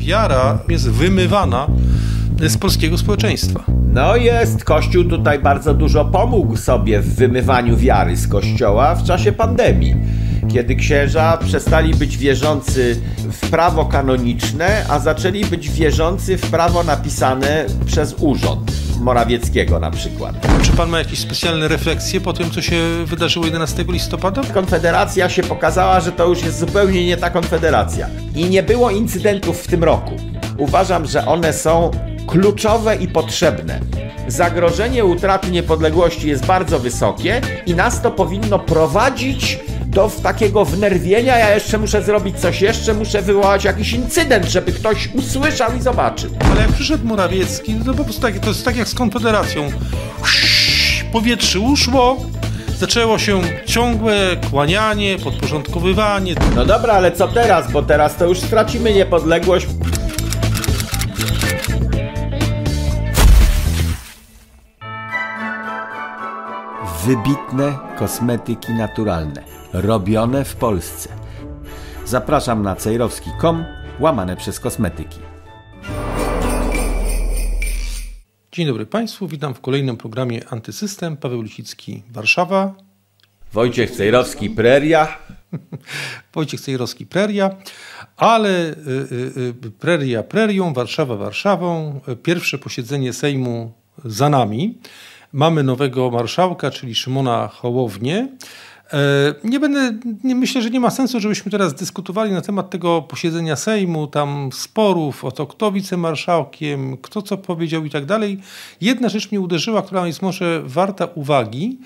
wiara jest wymywana z polskiego społeczeństwa. No jest, Kościół tutaj bardzo dużo pomógł sobie w wymywaniu wiary z Kościoła w czasie pandemii kiedy księża przestali być wierzący w prawo kanoniczne, a zaczęli być wierzący w prawo napisane przez urząd. Morawieckiego na przykład. Czy pan ma jakieś specjalne refleksje po tym, co się wydarzyło 11 listopada? Konfederacja się pokazała, że to już jest zupełnie nie ta konfederacja. I nie było incydentów w tym roku. Uważam, że one są kluczowe i potrzebne. Zagrożenie utraty niepodległości jest bardzo wysokie i nas to powinno prowadzić do takiego wnerwienia, ja jeszcze muszę zrobić coś jeszcze, muszę wywołać jakiś incydent, żeby ktoś usłyszał i zobaczył. Ale jak przyszedł Morawiecki, no to po prostu tak, to jest tak jak z Konfederacją. Powietrze uszło, zaczęło się ciągłe kłanianie, podporządkowywanie. No dobra, ale co teraz? Bo teraz to już stracimy niepodległość. Wybitne kosmetyki naturalne robione w Polsce. Zapraszam na cejrowski.com łamane przez kosmetyki. Dzień dobry Państwu, witam w kolejnym programie Antysystem. Paweł Licicki, Warszawa. Wojciech Cejrowski, Preria. Wojciech Cejrowski, Preria. Ale y, y, y, Preria Prerią, Warszawa Warszawą. Pierwsze posiedzenie Sejmu za nami. Mamy nowego marszałka, czyli Szymona Hołownię. E, nie będę, nie, myślę, że nie ma sensu, żebyśmy teraz dyskutowali na temat tego posiedzenia Sejmu, tam sporów o to, kto wicemarszałkiem, kto co powiedział i tak dalej. Jedna rzecz mnie uderzyła, która jest może warta uwagi,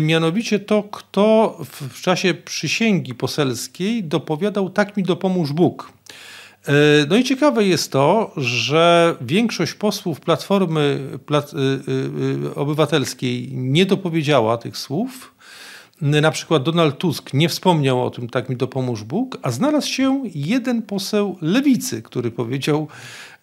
mianowicie to, kto w czasie przysięgi poselskiej dopowiadał tak mi dopomóż Bóg. E, no i ciekawe jest to, że większość posłów Platformy Plat e, Obywatelskiej nie dopowiedziała tych słów, na przykład Donald Tusk nie wspomniał o tym, tak mi dopomóż Bóg, a znalazł się jeden poseł lewicy, który powiedział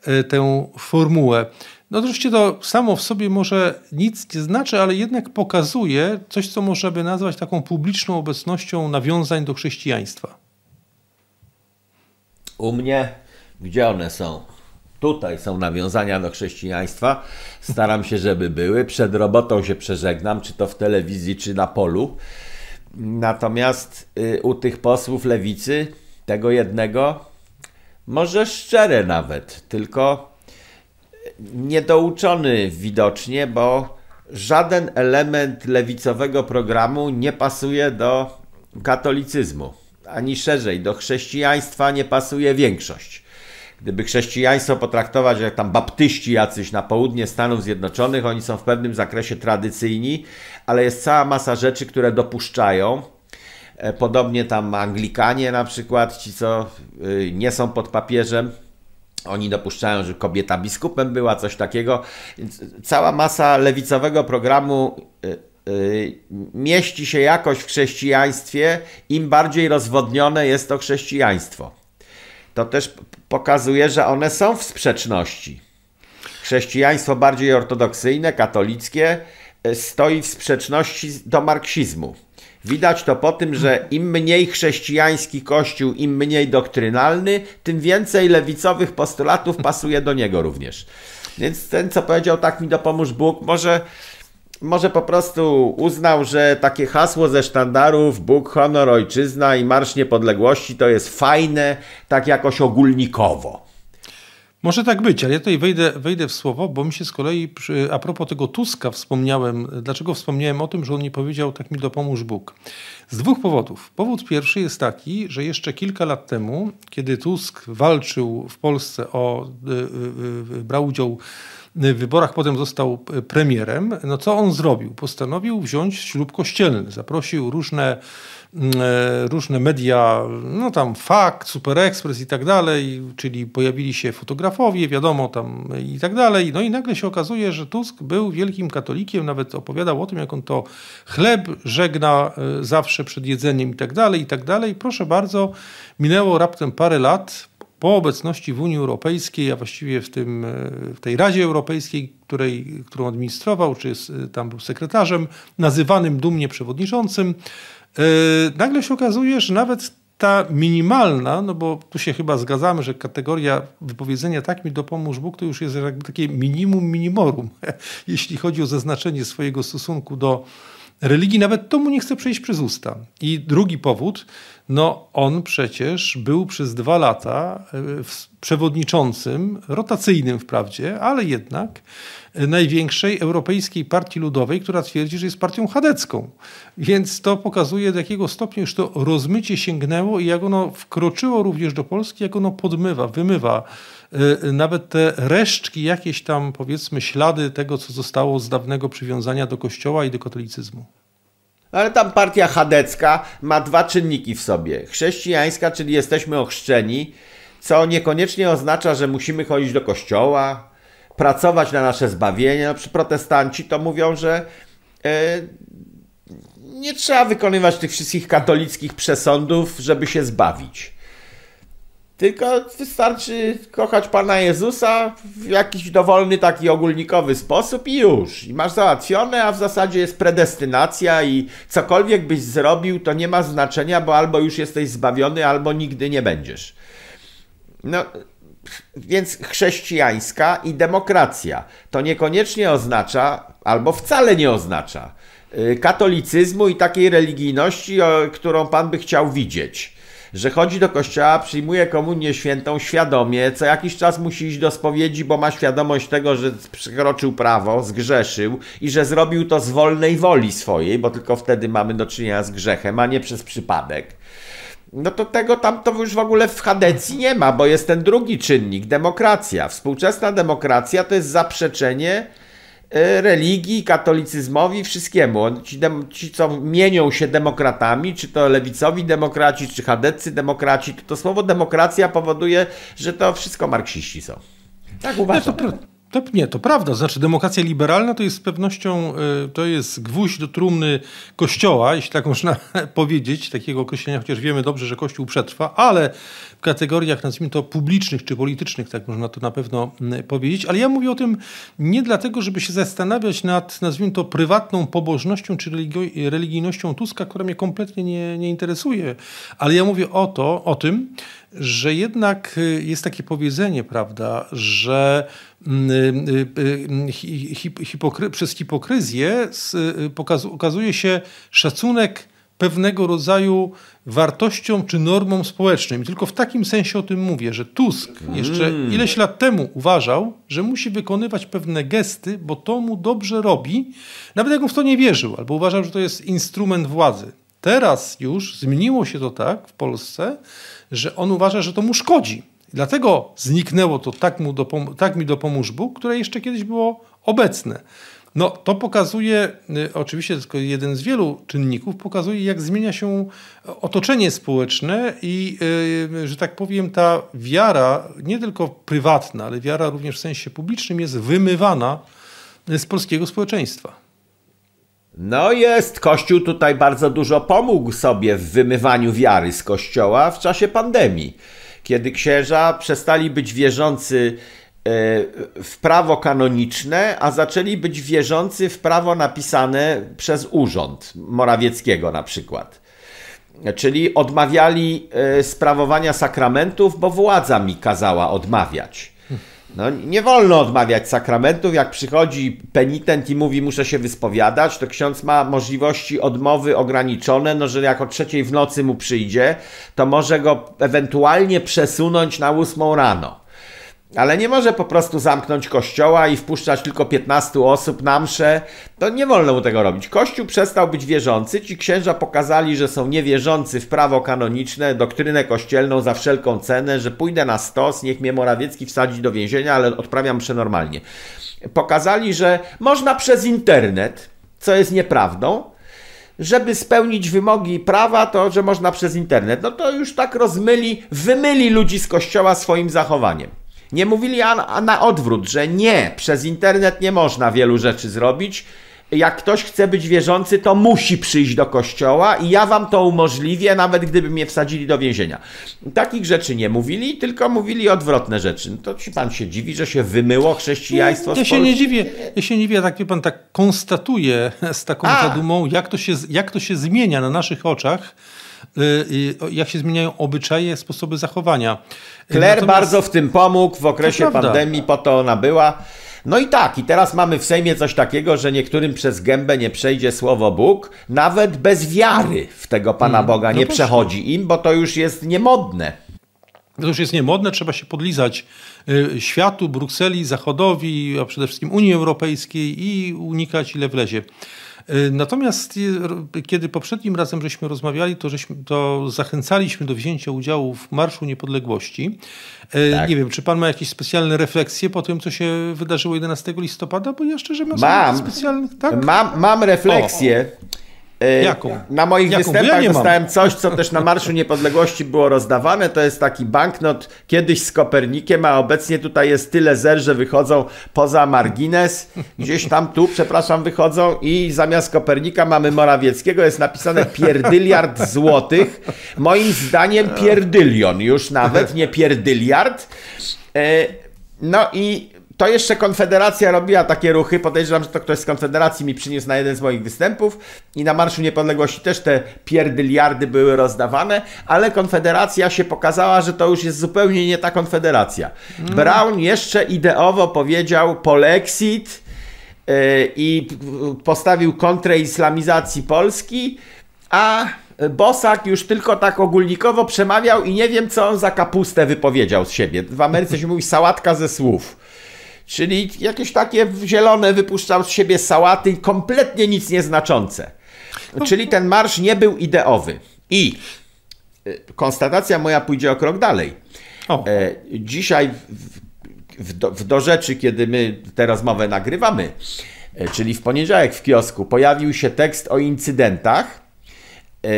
e, tę formułę. No oczywiście to samo w sobie może nic nie znaczy, ale jednak pokazuje coś, co można by nazwać taką publiczną obecnością nawiązań do chrześcijaństwa. U mnie, gdzie one są? Tutaj są nawiązania do chrześcijaństwa. Staram się, żeby były. Przed robotą się przeżegnam, czy to w telewizji, czy na polu. Natomiast y, u tych posłów lewicy, tego jednego, może szczere nawet, tylko niedouczony widocznie, bo żaden element lewicowego programu nie pasuje do katolicyzmu, ani szerzej, do chrześcijaństwa nie pasuje większość gdyby chrześcijaństwo potraktować jak tam baptyści jacyś na południe Stanów Zjednoczonych, oni są w pewnym zakresie tradycyjni, ale jest cała masa rzeczy, które dopuszczają. E, podobnie tam Anglikanie na przykład, ci co y, nie są pod papieżem, oni dopuszczają, że kobieta biskupem była, coś takiego. Więc cała masa lewicowego programu y, y, mieści się jakoś w chrześcijaństwie, im bardziej rozwodnione jest to chrześcijaństwo to też pokazuje, że one są w sprzeczności. Chrześcijaństwo bardziej ortodoksyjne, katolickie e, stoi w sprzeczności do marksizmu. Widać to po tym, że im mniej chrześcijański kościół, im mniej doktrynalny, tym więcej lewicowych postulatów pasuje do niego również. Więc ten, co powiedział, tak mi dopomóż Bóg, może może po prostu uznał, że takie hasło ze sztandarów Bóg, honor, ojczyzna i Marsz Niepodległości to jest fajne, tak jakoś ogólnikowo. Może tak być, ale ja tutaj wejdę, wejdę w słowo, bo mi się z kolei przy, a propos tego Tuska wspomniałem, dlaczego wspomniałem o tym, że on nie powiedział tak mi dopomóż Bóg. Z dwóch powodów. Powód pierwszy jest taki, że jeszcze kilka lat temu, kiedy Tusk walczył w Polsce o, y, y, y, brał udział w wyborach potem został premierem, no co on zrobił? Postanowił wziąć ślub kościelny. Zaprosił różne, różne media, no tam Fakt, Super Express i tak dalej, czyli pojawili się fotografowie, wiadomo tam i tak dalej. No i nagle się okazuje, że Tusk był wielkim katolikiem, nawet opowiadał o tym, jak on to chleb żegna e, zawsze przed jedzeniem i tak dalej, i tak dalej. Proszę bardzo, minęło raptem parę lat, po obecności w Unii Europejskiej, a właściwie w, tym, e, w tej Radzie Europejskiej, której, którą administrował, czy jest, e, tam był sekretarzem, nazywanym dumnie przewodniczącym, e, nagle się okazuje, że nawet ta minimalna, no bo tu się chyba zgadzamy, że kategoria wypowiedzenia tak mi dopomóż Bóg to już jest jakby takie minimum minimorum, jeśli chodzi o zaznaczenie swojego stosunku do religii, nawet to mu nie chce przejść przez usta. I drugi powód, no on przecież był przez dwa lata e, przewodniczącym, rotacyjnym wprawdzie, ale jednak e, największej europejskiej partii ludowej, która twierdzi, że jest partią chadecką. Więc to pokazuje, do jakiego stopnia już to rozmycie sięgnęło i jak ono wkroczyło również do Polski, jak ono podmywa, wymywa e, nawet te resztki, jakieś tam powiedzmy ślady tego, co zostało z dawnego przywiązania do kościoła i do katolicyzmu. Ale tam partia chadecka ma dwa czynniki w sobie. Chrześcijańska, czyli jesteśmy ochrzczeni, co niekoniecznie oznacza, że musimy chodzić do kościoła, pracować na nasze zbawienie. No, przy protestanci to mówią, że e, nie trzeba wykonywać tych wszystkich katolickich przesądów, żeby się zbawić. Tylko wystarczy kochać Pana Jezusa w jakiś dowolny, taki ogólnikowy sposób i już. I masz załatwione, a w zasadzie jest predestynacja i cokolwiek byś zrobił, to nie ma znaczenia, bo albo już jesteś zbawiony, albo nigdy nie będziesz. No, więc chrześcijańska i demokracja to niekoniecznie oznacza, albo wcale nie oznacza y, katolicyzmu i takiej religijności, którą Pan by chciał widzieć że chodzi do kościoła, przyjmuje komunię świętą świadomie, co jakiś czas musi iść do spowiedzi, bo ma świadomość tego, że przekroczył prawo, zgrzeszył i że zrobił to z wolnej woli swojej, bo tylko wtedy mamy do czynienia z grzechem, a nie przez przypadek. No to tego tam to już w ogóle w Hadecji nie ma, bo jest ten drugi czynnik, demokracja. Współczesna demokracja to jest zaprzeczenie religii, katolicyzmowi, wszystkiemu. Ci, ci, co mienią się demokratami, czy to lewicowi demokraci, czy chadecy demokraci, to, to słowo demokracja powoduje, że to wszystko marksiści są. Tak uważam. No to, to, nie, to prawda. Znaczy demokracja liberalna to jest z pewnością, y, to jest gwóźdź do trumny Kościoła, jeśli tak można powiedzieć, takiego określenia, chociaż wiemy dobrze, że Kościół przetrwa, ale kategoriach, nazwijmy to, publicznych czy politycznych, tak można to na pewno mm, powiedzieć. Ale ja mówię o tym nie dlatego, żeby się zastanawiać nad, nazwijmy to, prywatną pobożnością czy religijnością Tuska, która mnie kompletnie nie, nie interesuje, ale ja mówię o to, o tym, że jednak y, jest takie powiedzenie, prawda, że mm, y, y, hipokry przez hipokryzję okazuje się szacunek pewnego rodzaju wartościom czy normom społecznym. I tylko w takim sensie o tym mówię, że Tusk jeszcze mm. ileś lat temu uważał, że musi wykonywać pewne gesty, bo to mu dobrze robi, nawet jak on w to nie wierzył, albo uważał, że to jest instrument władzy. Teraz już zmieniło się to tak w Polsce, że on uważa, że to mu szkodzi. Dlatego zniknęło to tak, mu dopom- tak mi dopomóż Bóg, które jeszcze kiedyś było obecne. No, to pokazuje, y, oczywiście tylko jeden z wielu czynników, pokazuje, jak zmienia się otoczenie społeczne i, y, że tak powiem, ta wiara, nie tylko prywatna, ale wiara również w sensie publicznym, jest wymywana z polskiego społeczeństwa. No jest, Kościół tutaj bardzo dużo pomógł sobie w wymywaniu wiary z Kościoła w czasie pandemii, kiedy księża przestali być wierzący w prawo kanoniczne, a zaczęli być wierzący w prawo napisane przez urząd Morawieckiego na przykład. Czyli odmawiali e, sprawowania sakramentów, bo władza mi kazała odmawiać. No, nie wolno odmawiać sakramentów. Jak przychodzi penitent i mówi, muszę się wyspowiadać, to ksiądz ma możliwości odmowy ograniczone, no że jak o trzeciej w nocy mu przyjdzie, to może go ewentualnie przesunąć na ósmą rano. Ale nie może po prostu zamknąć kościoła i wpuszczać tylko 15 osób na mszę. To nie wolno mu tego robić. Kościół przestał być wierzący. Ci księża pokazali, że są niewierzący w prawo kanoniczne, doktrynę kościelną za wszelką cenę, że pójdę na stos, niech mnie Morawiecki wsadzi do więzienia, ale odprawiam mszę normalnie. Pokazali, że można przez internet, co jest nieprawdą, żeby spełnić wymogi prawa, to że można przez internet. No to już tak rozmyli, wymyli ludzi z kościoła swoim zachowaniem. Nie mówili a, a na odwrót, że nie, przez internet nie można wielu rzeczy zrobić. Jak ktoś chce być wierzący, to musi przyjść do kościoła i ja wam to umożliwię, nawet gdyby mnie wsadzili do więzienia. Takich rzeczy nie mówili, tylko mówili odwrotne rzeczy. No to ci pan się dziwi, że się wymyło chrześcijaństwo Ja się nie dziwię, ja się nie dziwię, tak wie pan tak konstatuje z taką zadumą, jak to, się, jak to się zmienia na naszych oczach jak się zmieniają obyczaje, sposoby zachowania. Claire Natomiast... bardzo w tym pomógł w okresie pandemii, po to ona była. No i tak, i teraz mamy w Sejmie coś takiego, że niektórym przez gębę nie przejdzie słowo Bóg, nawet bez wiary w tego Pana hmm, Boga no nie przechodzi im, bo to już jest niemodne. To już jest niemodne, trzeba się podlizać y, światu, Brukseli, Zachodowi, a przede wszystkim Unii Europejskiej i unikać ile wlezie. Y, natomiast y, kiedy poprzednim razem żeśmy rozmawiali, to, żeśmy, to zachęcaliśmy do wzięcia udziału w Marszu Niepodległości. Tak. Nie wiem, czy pan ma jakieś specjalne refleksje po tym, co się wydarzyło 11 listopada? Bo ja szczerze mówiąc, mam specjalnych. Tak? Mam, mam refleksję. O. Jaką? Na moich Jaką? występach ja dostałem coś, co też na Marszu Niepodległości było rozdawane. To jest taki banknot kiedyś z Kopernikiem, a obecnie tutaj jest tyle zer, że wychodzą poza margines. Gdzieś tam tu, przepraszam, wychodzą i zamiast Kopernika mamy Morawieckiego. Jest napisane pierdyliard złotych. Moim zdaniem pierdylion już nawet, nie pierdyliard. E, no i to jeszcze Konfederacja robiła takie ruchy. Podejrzewam, że to ktoś z Konfederacji mi przyniósł na jeden z moich występów i na Marszu Niepodległości też te pierdyliardy były rozdawane, ale Konfederacja się pokazała, że to już jest zupełnie nie ta Konfederacja. Mm. Brown jeszcze ideowo powiedział polexit yy, i postawił kontrę islamizacji Polski, a Bosak już tylko tak ogólnikowo przemawiał i nie wiem, co on za kapustę wypowiedział z siebie. W Ameryce się mówi sałatka ze słów. Czyli jakieś takie zielone wypuszczał z siebie sałaty, kompletnie nic nieznaczące. Czyli ten marsz nie był ideowy. I y, konstatacja moja pójdzie o krok dalej. O. E, dzisiaj w, w, do, w do rzeczy, kiedy my tę rozmowę nagrywamy, e, czyli w poniedziałek w kiosku, pojawił się tekst o incydentach e,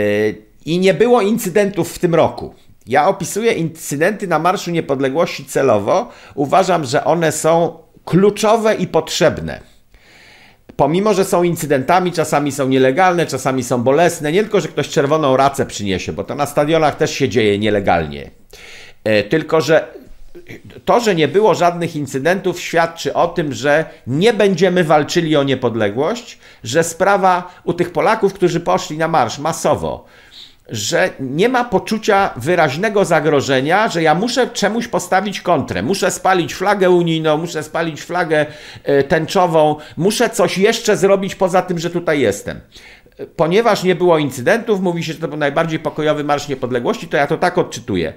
i nie było incydentów w tym roku. Ja opisuję incydenty na Marszu Niepodległości celowo. Uważam, że one są kluczowe i potrzebne. Pomimo, że są incydentami, czasami są nielegalne, czasami są bolesne, nie tylko, że ktoś czerwoną racę przyniesie, bo to na stadionach też się dzieje nielegalnie. E, tylko, że to, że nie było żadnych incydentów, świadczy o tym, że nie będziemy walczyli o niepodległość, że sprawa u tych Polaków, którzy poszli na marsz masowo, że nie ma poczucia wyraźnego zagrożenia, że ja muszę czemuś postawić kontrę. Muszę spalić flagę unijną, muszę spalić flagę e, tęczową, muszę coś jeszcze zrobić poza tym, że tutaj jestem. Ponieważ nie było incydentów, mówi się, że to był najbardziej pokojowy Marsz Niepodległości, to ja to tak odczytuję.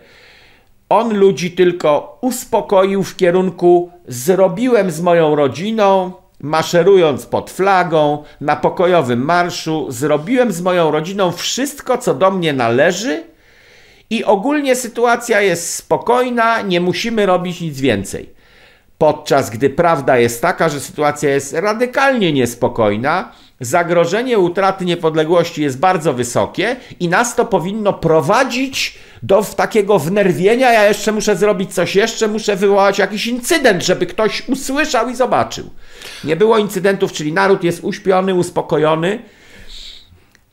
On ludzi tylko uspokoił w kierunku zrobiłem z moją rodziną, Maszerując pod flagą, na pokojowym marszu, zrobiłem z moją rodziną wszystko, co do mnie należy, i ogólnie sytuacja jest spokojna, nie musimy robić nic więcej. Podczas gdy prawda jest taka, że sytuacja jest radykalnie niespokojna, zagrożenie utraty niepodległości jest bardzo wysokie i nas to powinno prowadzić do takiego wnerwienia. Ja jeszcze muszę zrobić coś jeszcze, muszę wywołać jakiś incydent, żeby ktoś usłyszał i zobaczył. Nie było incydentów, czyli naród jest uśpiony, uspokojony.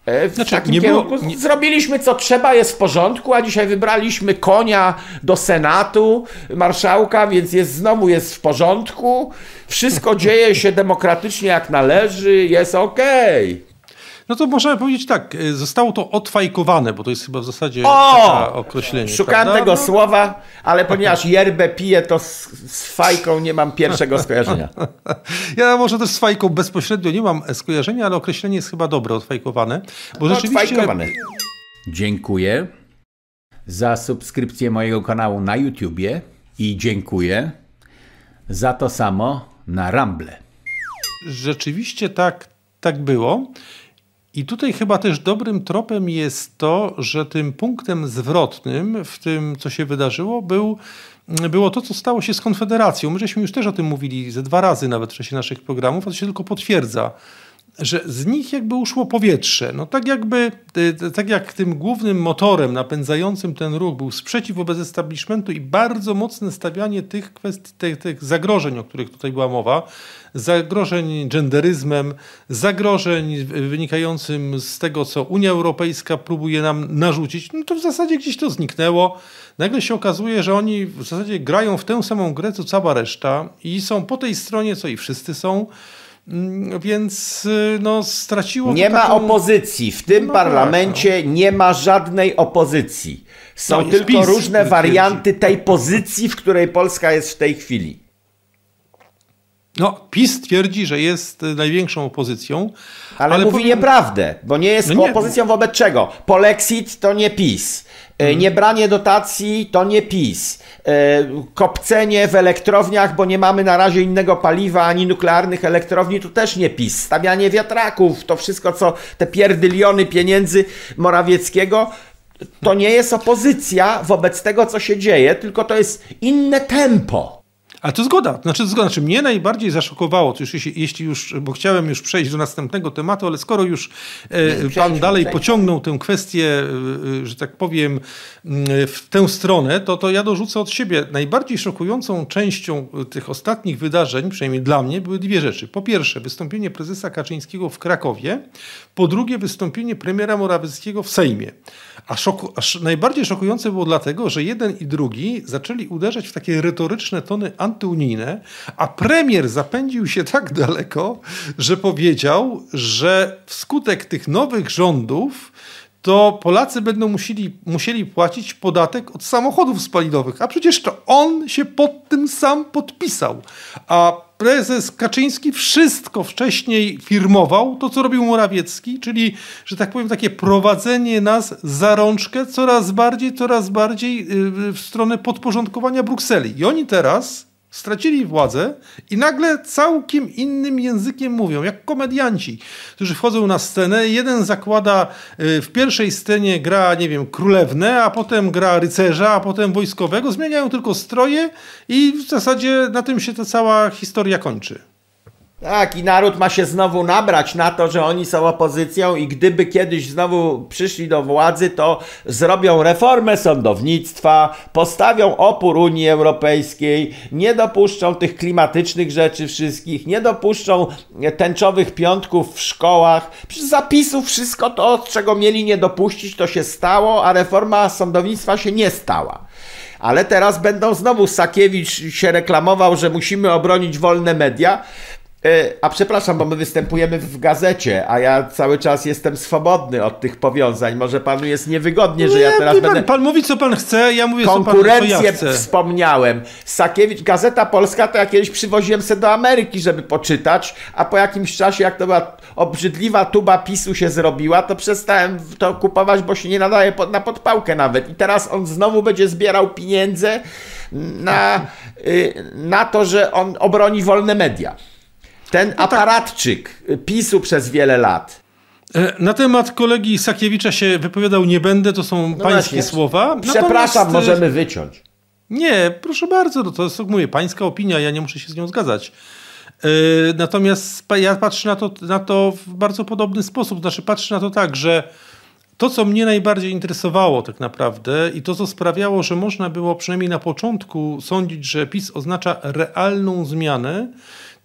E, w znaczy, takim nie kierunku było, nie... zrobiliśmy co trzeba, jest w porządku, a dzisiaj wybraliśmy konia do Senatu, marszałka, więc jest znowu jest w porządku. Wszystko dzieje się demokratycznie jak należy, jest okej. Okay. No to można powiedzieć tak, y, zostało to odfajkowane, bo to jest chyba w zasadzie o! określenie. Szukałem prawda? tego no. słowa, ale ponieważ yerbę piję, to z, z, fajką nie mam pierwszego skojarzenia. Ja może też z fajką bezpośrednio nie mam skojarzenia, ale określenie jest chyba dobre, odfajkowane. Bo no, rzeczywiście... Odfajkowane. Dziękuję za subskrypcję mojego kanału na YouTubie i dziękuję za to samo na Rumble. Rzeczywiście tak, tak było. I tutaj chyba też dobrym tropem jest to, że tym punktem zwrotnym w tym, co się wydarzyło, był, było to, co stało się z Konfederacją. My żeśmy już też o tym mówili ze dwa razy nawet w czasie naszych programów, a to się tylko potwierdza że z nich jakby uszło powietrze. No tak jakby, y, tak jak tym głównym motorem napędzającym ten ruch był sprzeciw wobec establishmentu i bardzo mocne stawianie tych kwestii, tych, tych zagrożeń, o których tutaj była mowa, zagrożeń genderyzmem, zagrożeń wynikającym z tego, co Unia Europejska próbuje nam narzucić, no to w zasadzie gdzieś to zniknęło. Nagle się okazuje, że oni w zasadzie grają w tę samą grę, co cała reszta i są po tej stronie, co i wszyscy są. Mm, więc y, no, straciło. Nie ma taką... opozycji. W tym no parlamencie tak, no. nie ma żadnej opozycji. Są no, tylko PiS, różne warianty tej pozycji, w której Polska jest w tej chwili. No, PiS twierdzi, że jest y, największą opozycją. Ale, ale mówi powiem... nieprawdę, bo nie jest no nie. opozycją wobec czego? Polexit to nie PiS. Hmm. Niebranie dotacji to nie PiS. E, kopcenie w elektrowniach, bo nie mamy na razie innego paliwa ani nuklearnych elektrowni, to też nie PiS. Stawianie wiatraków, to wszystko, co te pierdyliony pieniędzy Morawieckiego, to nie jest opozycja wobec tego, co się dzieje, tylko to jest inne tempo. Ale to zgoda. Znaczy, zgoda. Znaczy, mnie najbardziej zaszokowało, to już, jeśli, już, bo chciałem już przejść do następnego tematu, ale skoro już e, pan dalej przejdźmy. pociągnął tę kwestię, e, e, że tak powiem, w tę stronę, to, to ja dorzucę od siebie. Najbardziej szokującą częścią tych ostatnich wydarzeń, przynajmniej dla mnie, były dwie rzeczy. Po pierwsze, wystąpienie prezesa Kaczyńskiego w Krakowie. Po drugie, wystąpienie premiera Morawieckiego w Sejmie. A, szoku, a najbardziej szokujące było dlatego, że jeden i drugi zaczęli uderzać w takie retoryczne tony antyunijne, a premier zapędził się tak daleko, że powiedział, że wskutek tych nowych rządów to Polacy będą musieli, musieli płacić podatek od samochodów spalinowych. A przecież to on się pod tym sam podpisał. A prezes Kaczyński wszystko wcześniej firmował, to co robił Morawiecki, czyli, że tak powiem, takie prowadzenie nas za rączkę coraz bardziej, coraz bardziej y, w stronę podporządkowania Brukseli. I oni teraz stracili władzę i nagle całkiem innym językiem mówią, jak komedianci, którzy wchodzą na scenę. Jeden zakłada y, w pierwszej scenie gra, nie wiem, królewnę, a potem gra rycerza, a potem wojskowego. Zmieniają tylko stroje i w zasadzie na tym się ta cała historia kończy. Tak, i naród ma się znowu nabrać na to, że oni są opozycją i gdyby kiedyś znowu przyszli do władzy, to zrobią reformę sądownictwa, postawią opór Unii Europejskiej, nie dopuszczą tych klimatycznych rzeczy wszystkich, nie dopuszczą tęczowych piątków w szkołach. Przy zapisu wszystko to, czego mieli nie dopuścić, to się stało, a reforma sądownictwa się nie stała. Ale teraz będą znowu Sakiewicz się reklamował, że musimy obronić wolne media. E, a przepraszam, bo my występujemy w gazecie, a ja cały czas jestem swobodny od tych powiązań. Może panu jest niewygodnie, że ja teraz pan, będę... Pan mówi, co pan chce, ja mówię, co pan co ja chcę. wspomniałem. Sakiewicz, Gazeta Polska, to ja kiedyś przywoziłem se do Ameryki, żeby poczytać, a po jakimś czasie, jak to była obrzydliwa tuba PiSu się zrobiła, to przestałem to kupować, bo się nie nadaje pod, na podpałkę nawet. I teraz on znowu będzie zbierał pieniądze na, y, na to, że on obroni wolne media. Ten no tak. aparatczyk PiSu przez wiele lat. E, na temat kolegi Sakiewicza się wypowiadał nie będę, to są no pańskie właśnie. słowa. Przepraszam, Natomiast... E, możemy wyciąć. Nie, proszę bardzo, no to jest, mówię, pańska opinia, ja nie muszę się z nią zgadzać. E, natomiast ja patrzę na to, na to w bardzo podobny sposób. Znaczy, patrzę na to tak, że to, co mnie najbardziej interesowało tak naprawdę i to, co sprawiało, że można było przynajmniej na początku sądzić, że PiS oznacza realną zmianę,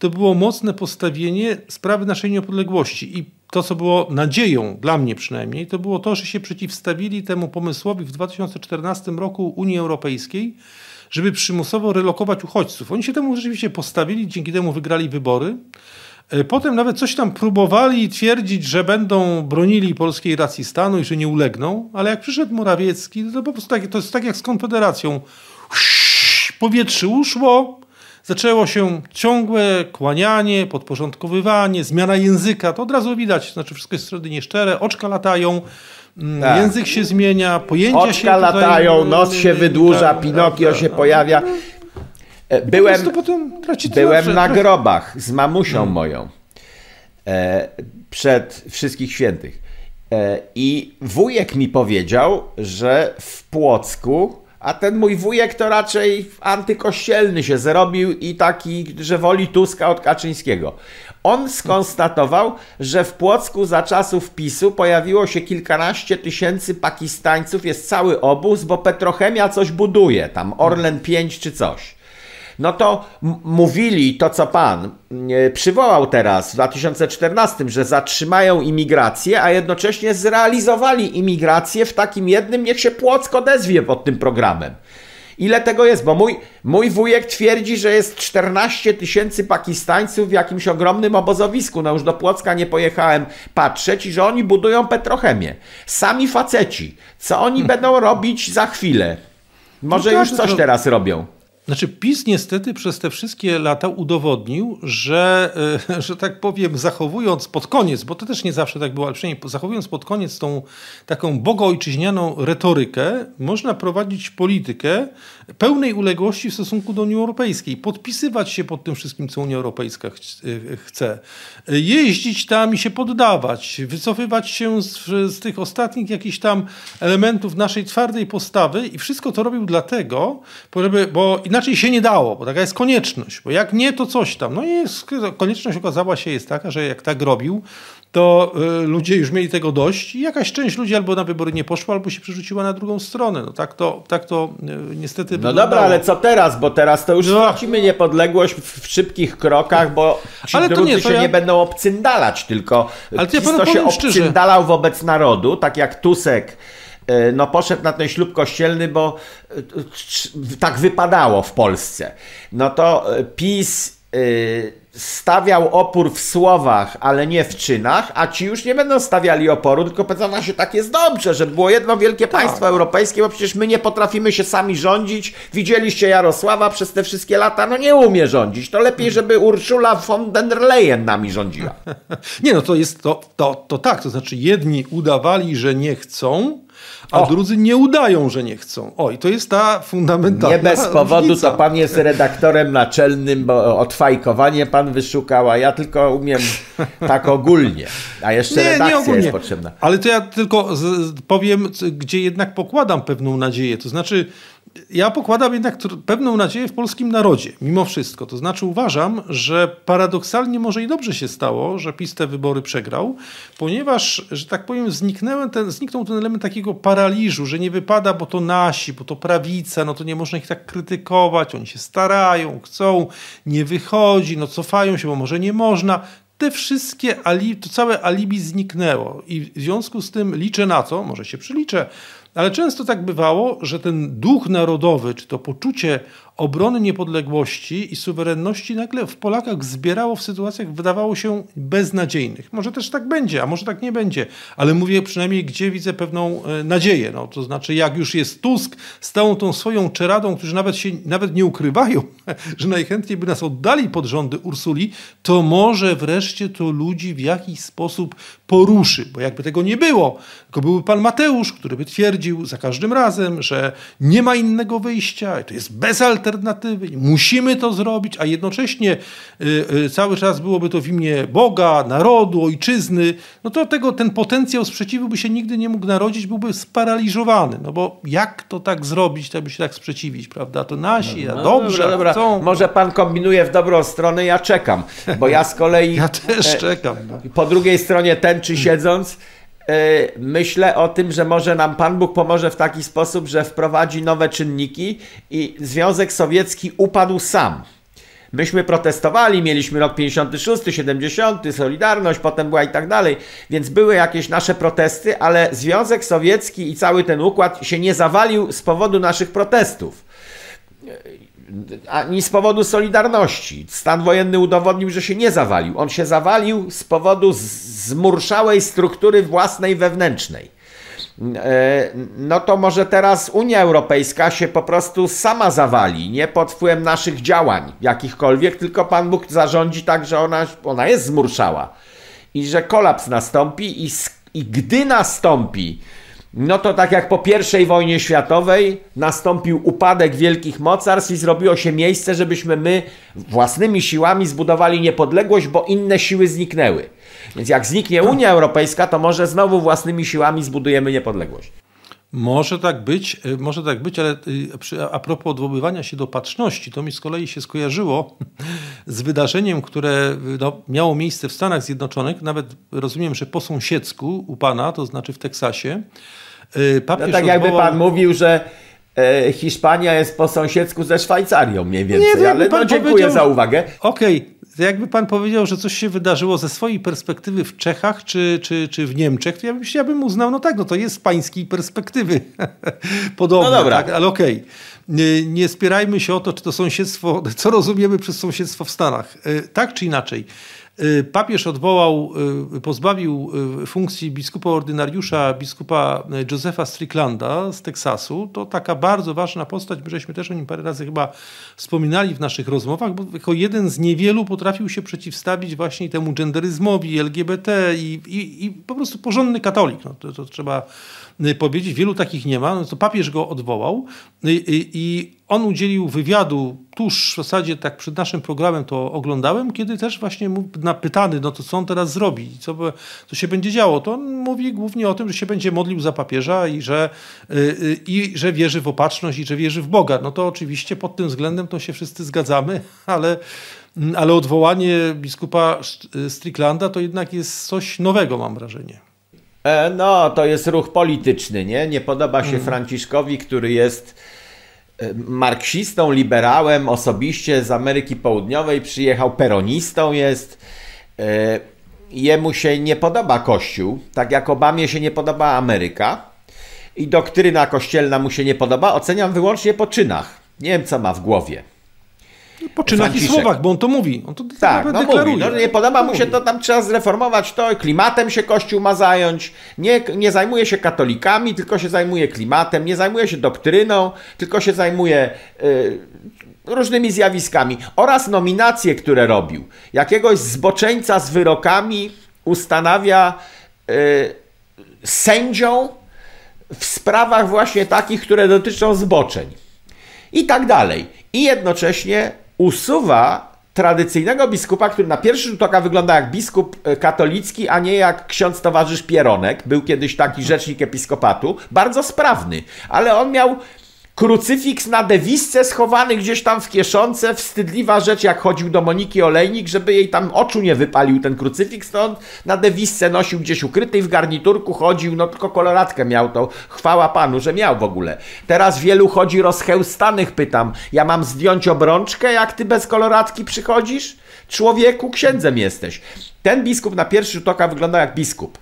to było mocne postawienie sprawy naszej niepodległości. I to, co było nadzieją, dla mnie przynajmniej, to było to, że się przeciwstawili temu pomysłowi w 2014 roku Unii Europejskiej, żeby przymusowo relokować uchodźców. Oni się temu rzeczywiście postawili, dzięki temu wygrali wybory. E, potem nawet coś tam próbowali twierdzić, że będą bronili polskiej racji stanu i że nie ulegną, ale jak przyszedł Morawiecki, to po prostu tak, to jest tak jak z Konfederacją. Powietrze uszło, zaczęło się ciągłe kłanianie, podporządkowywanie, zmiana języka. To od razu widać, znaczy wszystko jest wtedy nieszczere, oczka latają. Mm, tak. Język się zmienia, pojęcia Oczka się tutaj, latają, nos się wydłuża, tak, Pinokio tak, się tak. pojawia. E, byłem, byłem na grobach z mamusią hmm. moją e, przed Wszystkich Świętych. E, I wujek mi powiedział, że w Płocku a ten mój wujek to raczej antykościelny się zrobił i taki, że woli Tuska od Kaczyńskiego. On skonstatował, że w Płocku za czasów PiSu pojawiło się kilkanaście tysięcy Pakistańców, jest cały obóz, bo Petrochemia coś buduje, tam Orlen 5 czy coś no to mówili to, co pan e, przywołał teraz w 2014, że zatrzymają imigrację, a jednocześnie zrealizowali imigrację w takim jednym, niech się Płock odezwie pod tym programem. Ile tego jest? Bo mój, mój wujek twierdzi, że jest 14 tysięcy Pakistańców w jakimś ogromnym obozowisku. No już do Płocka nie pojechałem patrzeć i że oni budują petrochemię. Sami faceci. Co oni będą robić za chwilę? Może no już coś teraz robią. Znaczy PiS niestety przez te wszystkie lata udowodnił, że, e, że tak powiem, zachowując pod koniec, bo to też nie zawsze tak było, ale przynajmniej zachowując pod koniec tą taką bogoojczyźnianą retorykę, można prowadzić politykę pełnej uległości w stosunku do Unii Europejskiej, podpisywać się pod tym wszystkim, co Unia Europejska e, chce, jeździć tam i się poddawać, wycofywać się z, z tych ostatnich jakichś tam elementów naszej twardej postawy i wszystko to robił dlatego, bo inaczej inaczej się nie dało, bo taka jest konieczność, bo jak nie, to coś tam. No i jest, konieczność okazała się jest taka, że jak tak robił, to y, ludzie już mieli tego dość i jakaś część ludzi albo na wybory nie poszła, albo się przerzuciła na drugą stronę. No tak to, tak to y, niestety No wyglądało. dobra, ale co teraz? Bo teraz to już no. stracimy niepodległość w, w szybkich krokach, bo ci ale drudzy nie, się ja... nie będą obcyndalać, tylko ale to, ja to się obcyndalał wobec narodu, tak jak Tusek no poszedł na ten ślub kościelny, bo e, tak wypadało w Polsce. No to e, PiS stawiał opór w słowach, ale nie w czynach, a ci już nie będą stawiali oporu, tylko powiedzą, się tak jest dobrze, że było jedno wielkie tak. państwo europejskie, bo przecież my nie potrafimy się sami rządzić. Widzieliście Jarosława przez te wszystkie lata, no nie umie rządzić. To lepiej, żeby Urszula von der Leyen nami rządziła. Nie, no to jest to, to, to tak, to znaczy jedni udawali, że nie chcą, a o. drudzy nie udają, że nie chcą. O, i to jest ta fundamentalna Nie bez powodu różnica. to pan jest redaktorem naczelnym, bo odfajkowanie pan wyszukał, a ja tylko umiem tak ogólnie. A jeszcze nie, redakcja nie jest potrzebna. Ale to ja tylko powiem, gdzie jednak pokładam pewną nadzieję. To znaczy, ja pokładam jednak pewną nadzieję w polskim narodzie, mimo wszystko. To znaczy uważam, że paradoksalnie może i dobrze się stało, że PiS te wybory przegrał, ponieważ, że tak powiem, ten, zniknął ten element takiego paraliżu, że nie wypada, bo to nasi, bo to prawica, no to nie można ich tak krytykować, oni się starają, chcą, nie wychodzi, no cofają się, bo może nie można. Te wszystkie, to całe alibi zniknęło. I w związku z tym liczę na to, może się przyliczę, ale często tak bywało, że ten duch narodowy, czy to poczucie obrony niepodległości i suwerenności nagle w Polakach zbierało w sytuacjach, wydawało się beznadziejnych. Może też tak będzie, a może tak nie będzie, ale mówię przynajmniej, gdzie widzę pewną e, nadzieję. No, to znaczy, jak już jest Tusk z całą tą swoją czeradą, którzy nawet się nawet nie ukrywają, że najchętniej by nas oddali pod rządy Ursuli, to może wreszcie to ludzi w jakiś sposób poruszy, bo jakby tego nie było, tylko byłby pan Mateusz, który by twierdził za każdym razem, że nie ma innego wyjścia, to jest bez alternatywy, musimy to zrobić, a jednocześnie y, y, cały czas byłoby to w imię Boga, narodu, ojczyzny, no to tego, ten potencjał sprzeciwu by się nigdy nie mógł narodzić, byłby sparaliżowany, no bo jak to tak zrobić, aby się tak sprzeciwić, prawda? To nasi, no, no dobrze, dobra, dobra. Chcą. Może pan kombinuje w dobrą stronę, ja czekam, bo ja z kolei... ja też e, czekam. No. Po drugiej stronie ten, siedząc, e, myślę o tym, że może nam Pan Bóg pomoże w taki sposób, że wprowadzi nowe czynniki i Związek Sowiecki upadł sam. Myśmy protestowali, mieliśmy rok 56, 70, Solidarność, potem była i tak dalej, więc były jakieś nasze protesty, ale Związek Sowiecki i cały ten układ się nie zawalił z powodu naszych protestów ani z powodu Solidarności. Stan wojenny udowodnił, że się nie zawalił. On się zawalił z powodu zmurszałej struktury własnej wewnętrznej. E, no to może teraz Unia Europejska się po prostu sama zawali, nie pod wpływem naszych działań jakichkolwiek, tylko Pan Bóg zarządzi tak, że ona, ona jest zmurszała i że kolaps nastąpi i, i gdy nastąpi, no to tak jak po I wojnie światowej nastąpił upadek wielkich mocarstw i zrobiło się miejsce, żebyśmy my własnymi siłami zbudowali niepodległość, bo inne siły zniknęły. Więc jak zniknie Unia Europejska, to może znowu własnymi siłami zbudujemy niepodległość. Może tak być, y, może tak być, ale y, a propos odwoływania się do patrzności, to mi z kolei się skojarzyło z wydarzeniem, które y, no, miało miejsce w Stanach Zjednoczonych, nawet rozumiem, że po sąsiedzku u pana, to znaczy w Teksasie. Papież no tak jakby odwołał... pan mówił, że e, Hiszpania jest po sąsiedzku ze Szwajcarią mniej więcej, nie, ale no, dziękuję za uwagę. Okej, okay to jakby pan powiedział, że coś się wydarzyło ze swojej perspektywy w Czechach czy, czy, czy w Niemczech, to ja bym, ja bym uznał, no tak, no to jest z pańskiej perspektywy podobne, no dobra. Tak? ale okej. Okay. Nie, nie spierajmy się o to, czy to sąsiedztwo, co rozumiemy przez sąsiedztwo w Stanach. E, tak czy inaczej. Y, papież odwołał, y, pozbawił y, funkcji biskupa ordynariusza biskupa Josepha Stricklanda z Teksasu. To taka bardzo ważna postać, my żeśmy też o nim parę razy chyba wspominali w naszych rozmowach, bo jako jeden z niewielu potrafił się przeciwstawić właśnie temu genderyzmowi, LGBT i, i, i po prostu porządny katolik. No, to, to trzeba powiedzieć. Wielu takich nie ma. No to papież go odwołał i, i on udzielił wywiadu tuż w zasadzie tak przed naszym programem to oglądałem, kiedy też właśnie napytany, no to co on teraz zrobi, co, co się będzie działo, to on mówi głównie o tym, że się będzie modlił za papieża i że, yy, i że wierzy w opatrzność i że wierzy w Boga. No to oczywiście pod tym względem to się wszyscy zgadzamy, ale, ale odwołanie biskupa Stricklanda to jednak jest coś nowego, mam wrażenie. E, no, to jest ruch polityczny, nie? Nie podoba się mm. Franciszkowi, który jest marksistą, liberałem, osobiście z Ameryki Południowej, przyjechał peronistą jest. E, jemu się nie podoba Kościół, tak jak Obamie się nie podoba Ameryka i doktryna kościelna mu się nie podoba. Oceniam wyłącznie po czynach. Nie wiem, co ma w głowie. Po czynach i słowach, bo on to mówi. On to tak, no mówi. No, nie podoba mu się to, tam trzeba zreformować to, klimatem się Kościół ma zająć. Nie, nie zajmuje się katolikami, tylko się zajmuje klimatem, nie zajmuje się doktryną, tylko się zajmuje y, różnymi zjawiskami. Oraz nominacje, które robił. Jakiegoś zboczeńca z wyrokami ustanawia y, sędzią w sprawach właśnie takich, które dotyczą zboczeń. I tak dalej. I jednocześnie usuwa tradycyjnego biskupa, który na pierwszy rzut oka wygląda jak biskup e, katolicki, a nie jak ksiądz towarzysz Pieronek. Był kiedyś taki rzecznik episkopatu, bardzo sprawny, ale on miał Krucyfiks na dewisce schowany gdzieś tam w kieszonce, wstydliwa rzecz, jak chodził do Moniki Olejnik, żeby jej tam oczu nie wypalił ten krucyfiks, to on na dewisce nosił gdzieś ukryty w garniturku, chodził, no tylko koloratkę miał, to chwała Panu, że miał w ogóle. Teraz wielu chodzi rozchełstanych, pytam, ja mam zdjąć obrączkę, jak ty bez koloratki przychodzisz? Człowieku, księdzem jesteś. Ten biskup na pierwszy rzut oka wygląda jak biskup.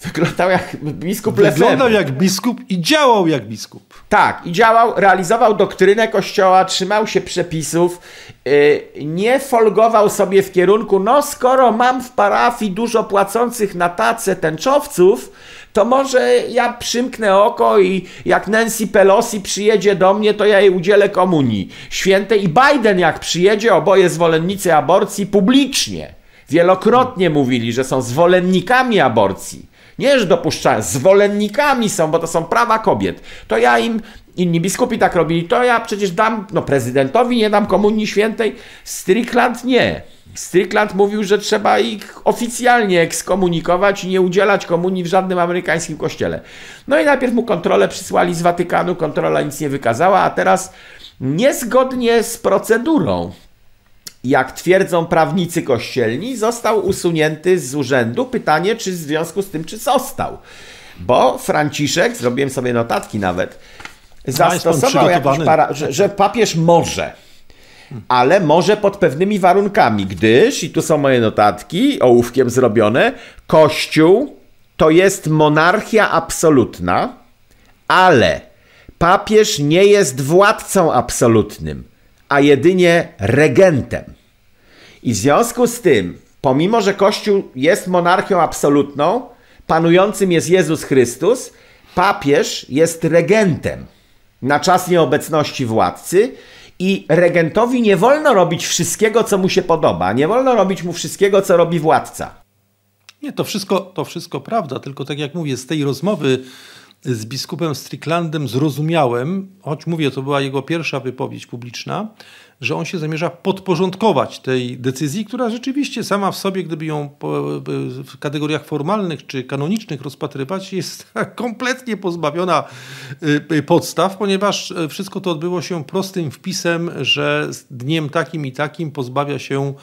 Wyglądał jak biskup Wyglądał Lefebvre. jak biskup i działał jak biskup. Tak, i działał, realizował doktrynę kościoła, trzymał się przepisów, yy, nie folgował sobie w kierunku, no skoro mam w parafii dużo płacących na tacę tęczowców, to może ja przymknę oko i jak Nancy Pelosi przyjedzie do mnie, to ja jej udzielę komunii świętej i Biden jak przyjedzie, oboje zwolennicy aborcji publicznie. Wielokrotnie mówili, że są zwolennikami aborcji. Nie, że dopuszczają, zwolennikami są, bo to są prawa kobiet. To ja im, inni biskupi tak robili, to ja przecież dam, no prezydentowi nie dam komunii świętej, Strickland nie. Strickland mówił, że trzeba ich oficjalnie ekskomunikować i nie udzielać komunii w żadnym amerykańskim kościele. No i najpierw mu kontrolę przysłali z Watykanu, kontrola nic nie wykazała, a teraz niezgodnie z procedurą jak twierdzą prawnicy kościelni, został usunięty z urzędu. Pytanie, czy w związku z tym, czy został. Bo Franciszek, zrobiłem sobie notatki nawet, zastosował jakiś para, że, że papież może ale może pod pewnymi warunkami, gdyż, i tu są moje notatki, ołówkiem zrobione, Kościół to jest monarchia absolutna, ale papież nie jest władcą absolutnym a jedynie regentem. I w związku z tym, pomimo że Kościół jest monarchią absolutną, panującym jest Jezus Chrystus, papież jest regentem na czas nieobecności władcy i regentowi nie wolno robić wszystkiego, co mu się podoba, nie wolno robić mu wszystkiego, co robi władca. Nie, to wszystko, to wszystko prawda, tylko tak jak mówię, z tej rozmowy z biskupem Stricklandem zrozumiałem, choć mówię, to była jego pierwsza wypowiedź publiczna, że on się zamierza podporządkować tej decyzji, która rzeczywiście sama w sobie, gdyby ją w kategoriach formalnych czy kanonicznych rozpatrywać, jest kompletnie pozbawiona y, podstaw, ponieważ wszystko to odbyło się prostym wpisem, że dniem takim i takim pozbawia się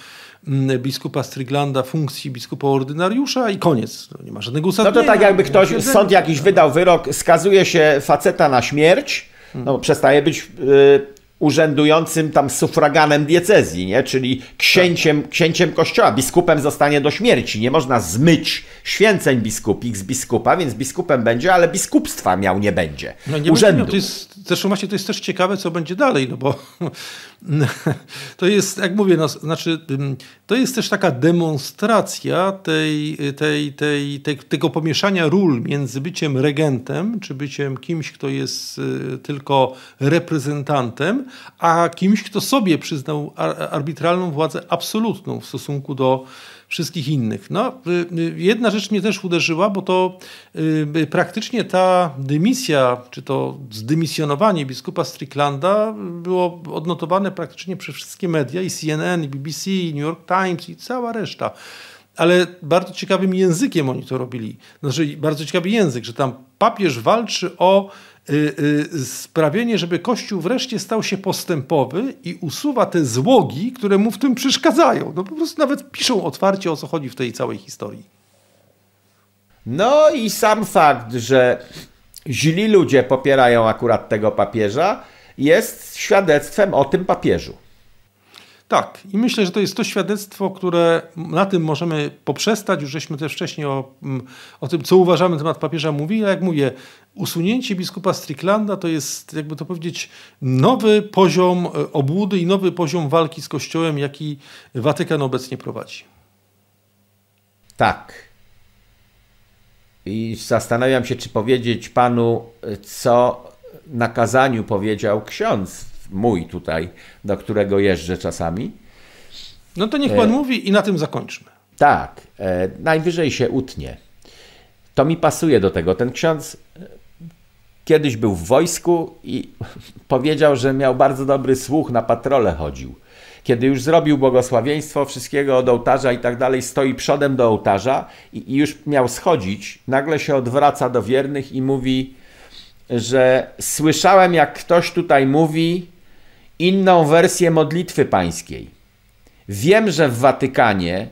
biskupa Striglanda funkcji biskupa ordynariusza i koniec. No, nie ma żadnego uzasadnienia. No to tak jakby ktoś, sąd jakiś wydał wyrok, skazuje się faceta na śmierć, no przestaje być y, urzędującym tam sufraganem diecezji, nie? czyli księciem, tak. księciem kościoła. Biskupem zostanie do śmierci. Nie można zmyć święceń biskupik z biskupa, więc biskupem będzie, ale biskupstwa miał nie będzie. No nie Urzędu. Będzie, to jest, zresztą właśnie to jest też ciekawe, co będzie dalej, no bo to jest, jak mówię, no, znaczy, to jest też taka demonstracja tej, tej, tej, tej, tego pomieszania ról między byciem regentem, czy byciem kimś, kto jest y, tylko reprezentantem, a kimś, kto sobie przyznał arbitralną władzę absolutną w stosunku do wszystkich innych. No, y, y, jedna rzecz mnie też uderzyła, bo to y, praktycznie ta dymisja, czy to zdymisjonowanie biskupa Stricklanda było odnotowane praktycznie przez wszystkie media, i CNN, i BBC, i New York Times, i cała reszta ale bardzo ciekawym językiem oni to robili. Znaczy, bardzo ciekawy język, że tam papież walczy o Y, y, sprawienie, żeby Kościół wreszcie stał się postępowy i usuwa te złogi, które mu w tym przeszkadzają. No po prostu nawet piszą otwarcie, o co chodzi w tej całej historii. No i sam fakt, że źli ludzie popierają akurat tego papieża, jest świadectwem o tym papieżu. Tak, i myślę, że to jest to świadectwo, które na tym możemy poprzestać. Już żeśmy też wcześniej o, mm, o tym, co uważamy na temat papieża mówili. Jak mówię, usunięcie biskupa Stricklanda to jest, jakby to powiedzieć, nowy poziom e, obłudy i nowy poziom walki z Kościołem, jaki Watykan obecnie prowadzi. Tak. I zastanawiam się, czy powiedzieć panu, co na kazaniu powiedział ksiądz mój tutaj, do którego jeżdżę czasami. No to niech pan e... mówi i na tym zakończmy. Tak, e... najwyżej się utnie. To mi pasuje do tego. Ten ksiądz kiedyś był w wojsku i powiedział, że miał bardzo dobry słuch, na patrole chodził. Kiedy już zrobił błogosławieństwo, wszystkiego od ołtarza i tak dalej, stoi przodem do ołtarza i, i już miał schodzić, nagle się odwraca do wiernych i mówi, że słyszałem, jak ktoś tutaj mówi inną wersję modlitwy pańskiej. Wiem, że w Watykanie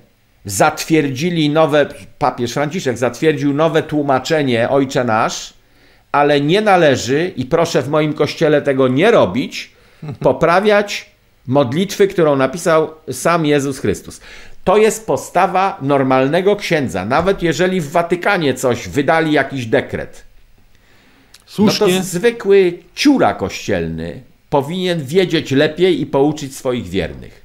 zatwierdzili nowe, papież Franciszek zatwierdził nowe tłumaczenie Ojcze Nasz, ale nie należy, i proszę w moim kościele tego nie robić, poprawiać modlitwy, którą napisał sam Jezus Chrystus. To jest postawa normalnego księdza, nawet jeżeli w Watykanie coś wydali jakiś dekret. Słusznie. No to zwykły ciura kościelny powinien wiedzieć lepiej i pouczyć swoich wiernych.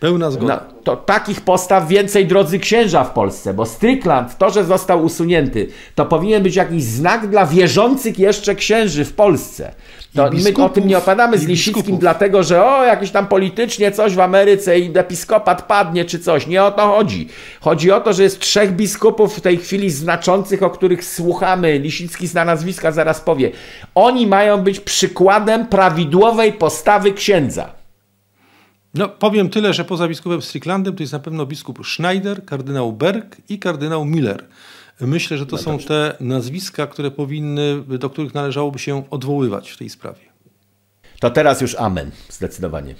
Pełna zgoda. No, to takich postaw więcej, drodzy księża w Polsce, bo Strickland, to, że został usunięty, to powinien być jakiś znak dla wierzących jeszcze księży w Polsce. To my o tym nie opadamy z Lisickim, dlatego że o, jakieś tam politycznie coś w Ameryce i episkopat padnie czy coś. Nie o to chodzi. Chodzi o to, że jest trzech biskupów w tej chwili znaczących, o których słuchamy. Lisicki zna nazwiska, zaraz powie. Oni mają być przykładem prawidłowej postawy księdza. No, powiem tyle, że poza biskupem Stricklandem to jest na pewno biskup Schneider, kardynał Berg i kardynał Miller. Myślę, że to są te nazwiska, które powinny, do których należałoby się odwoływać w tej sprawie. To teraz już amen, zdecydowanie.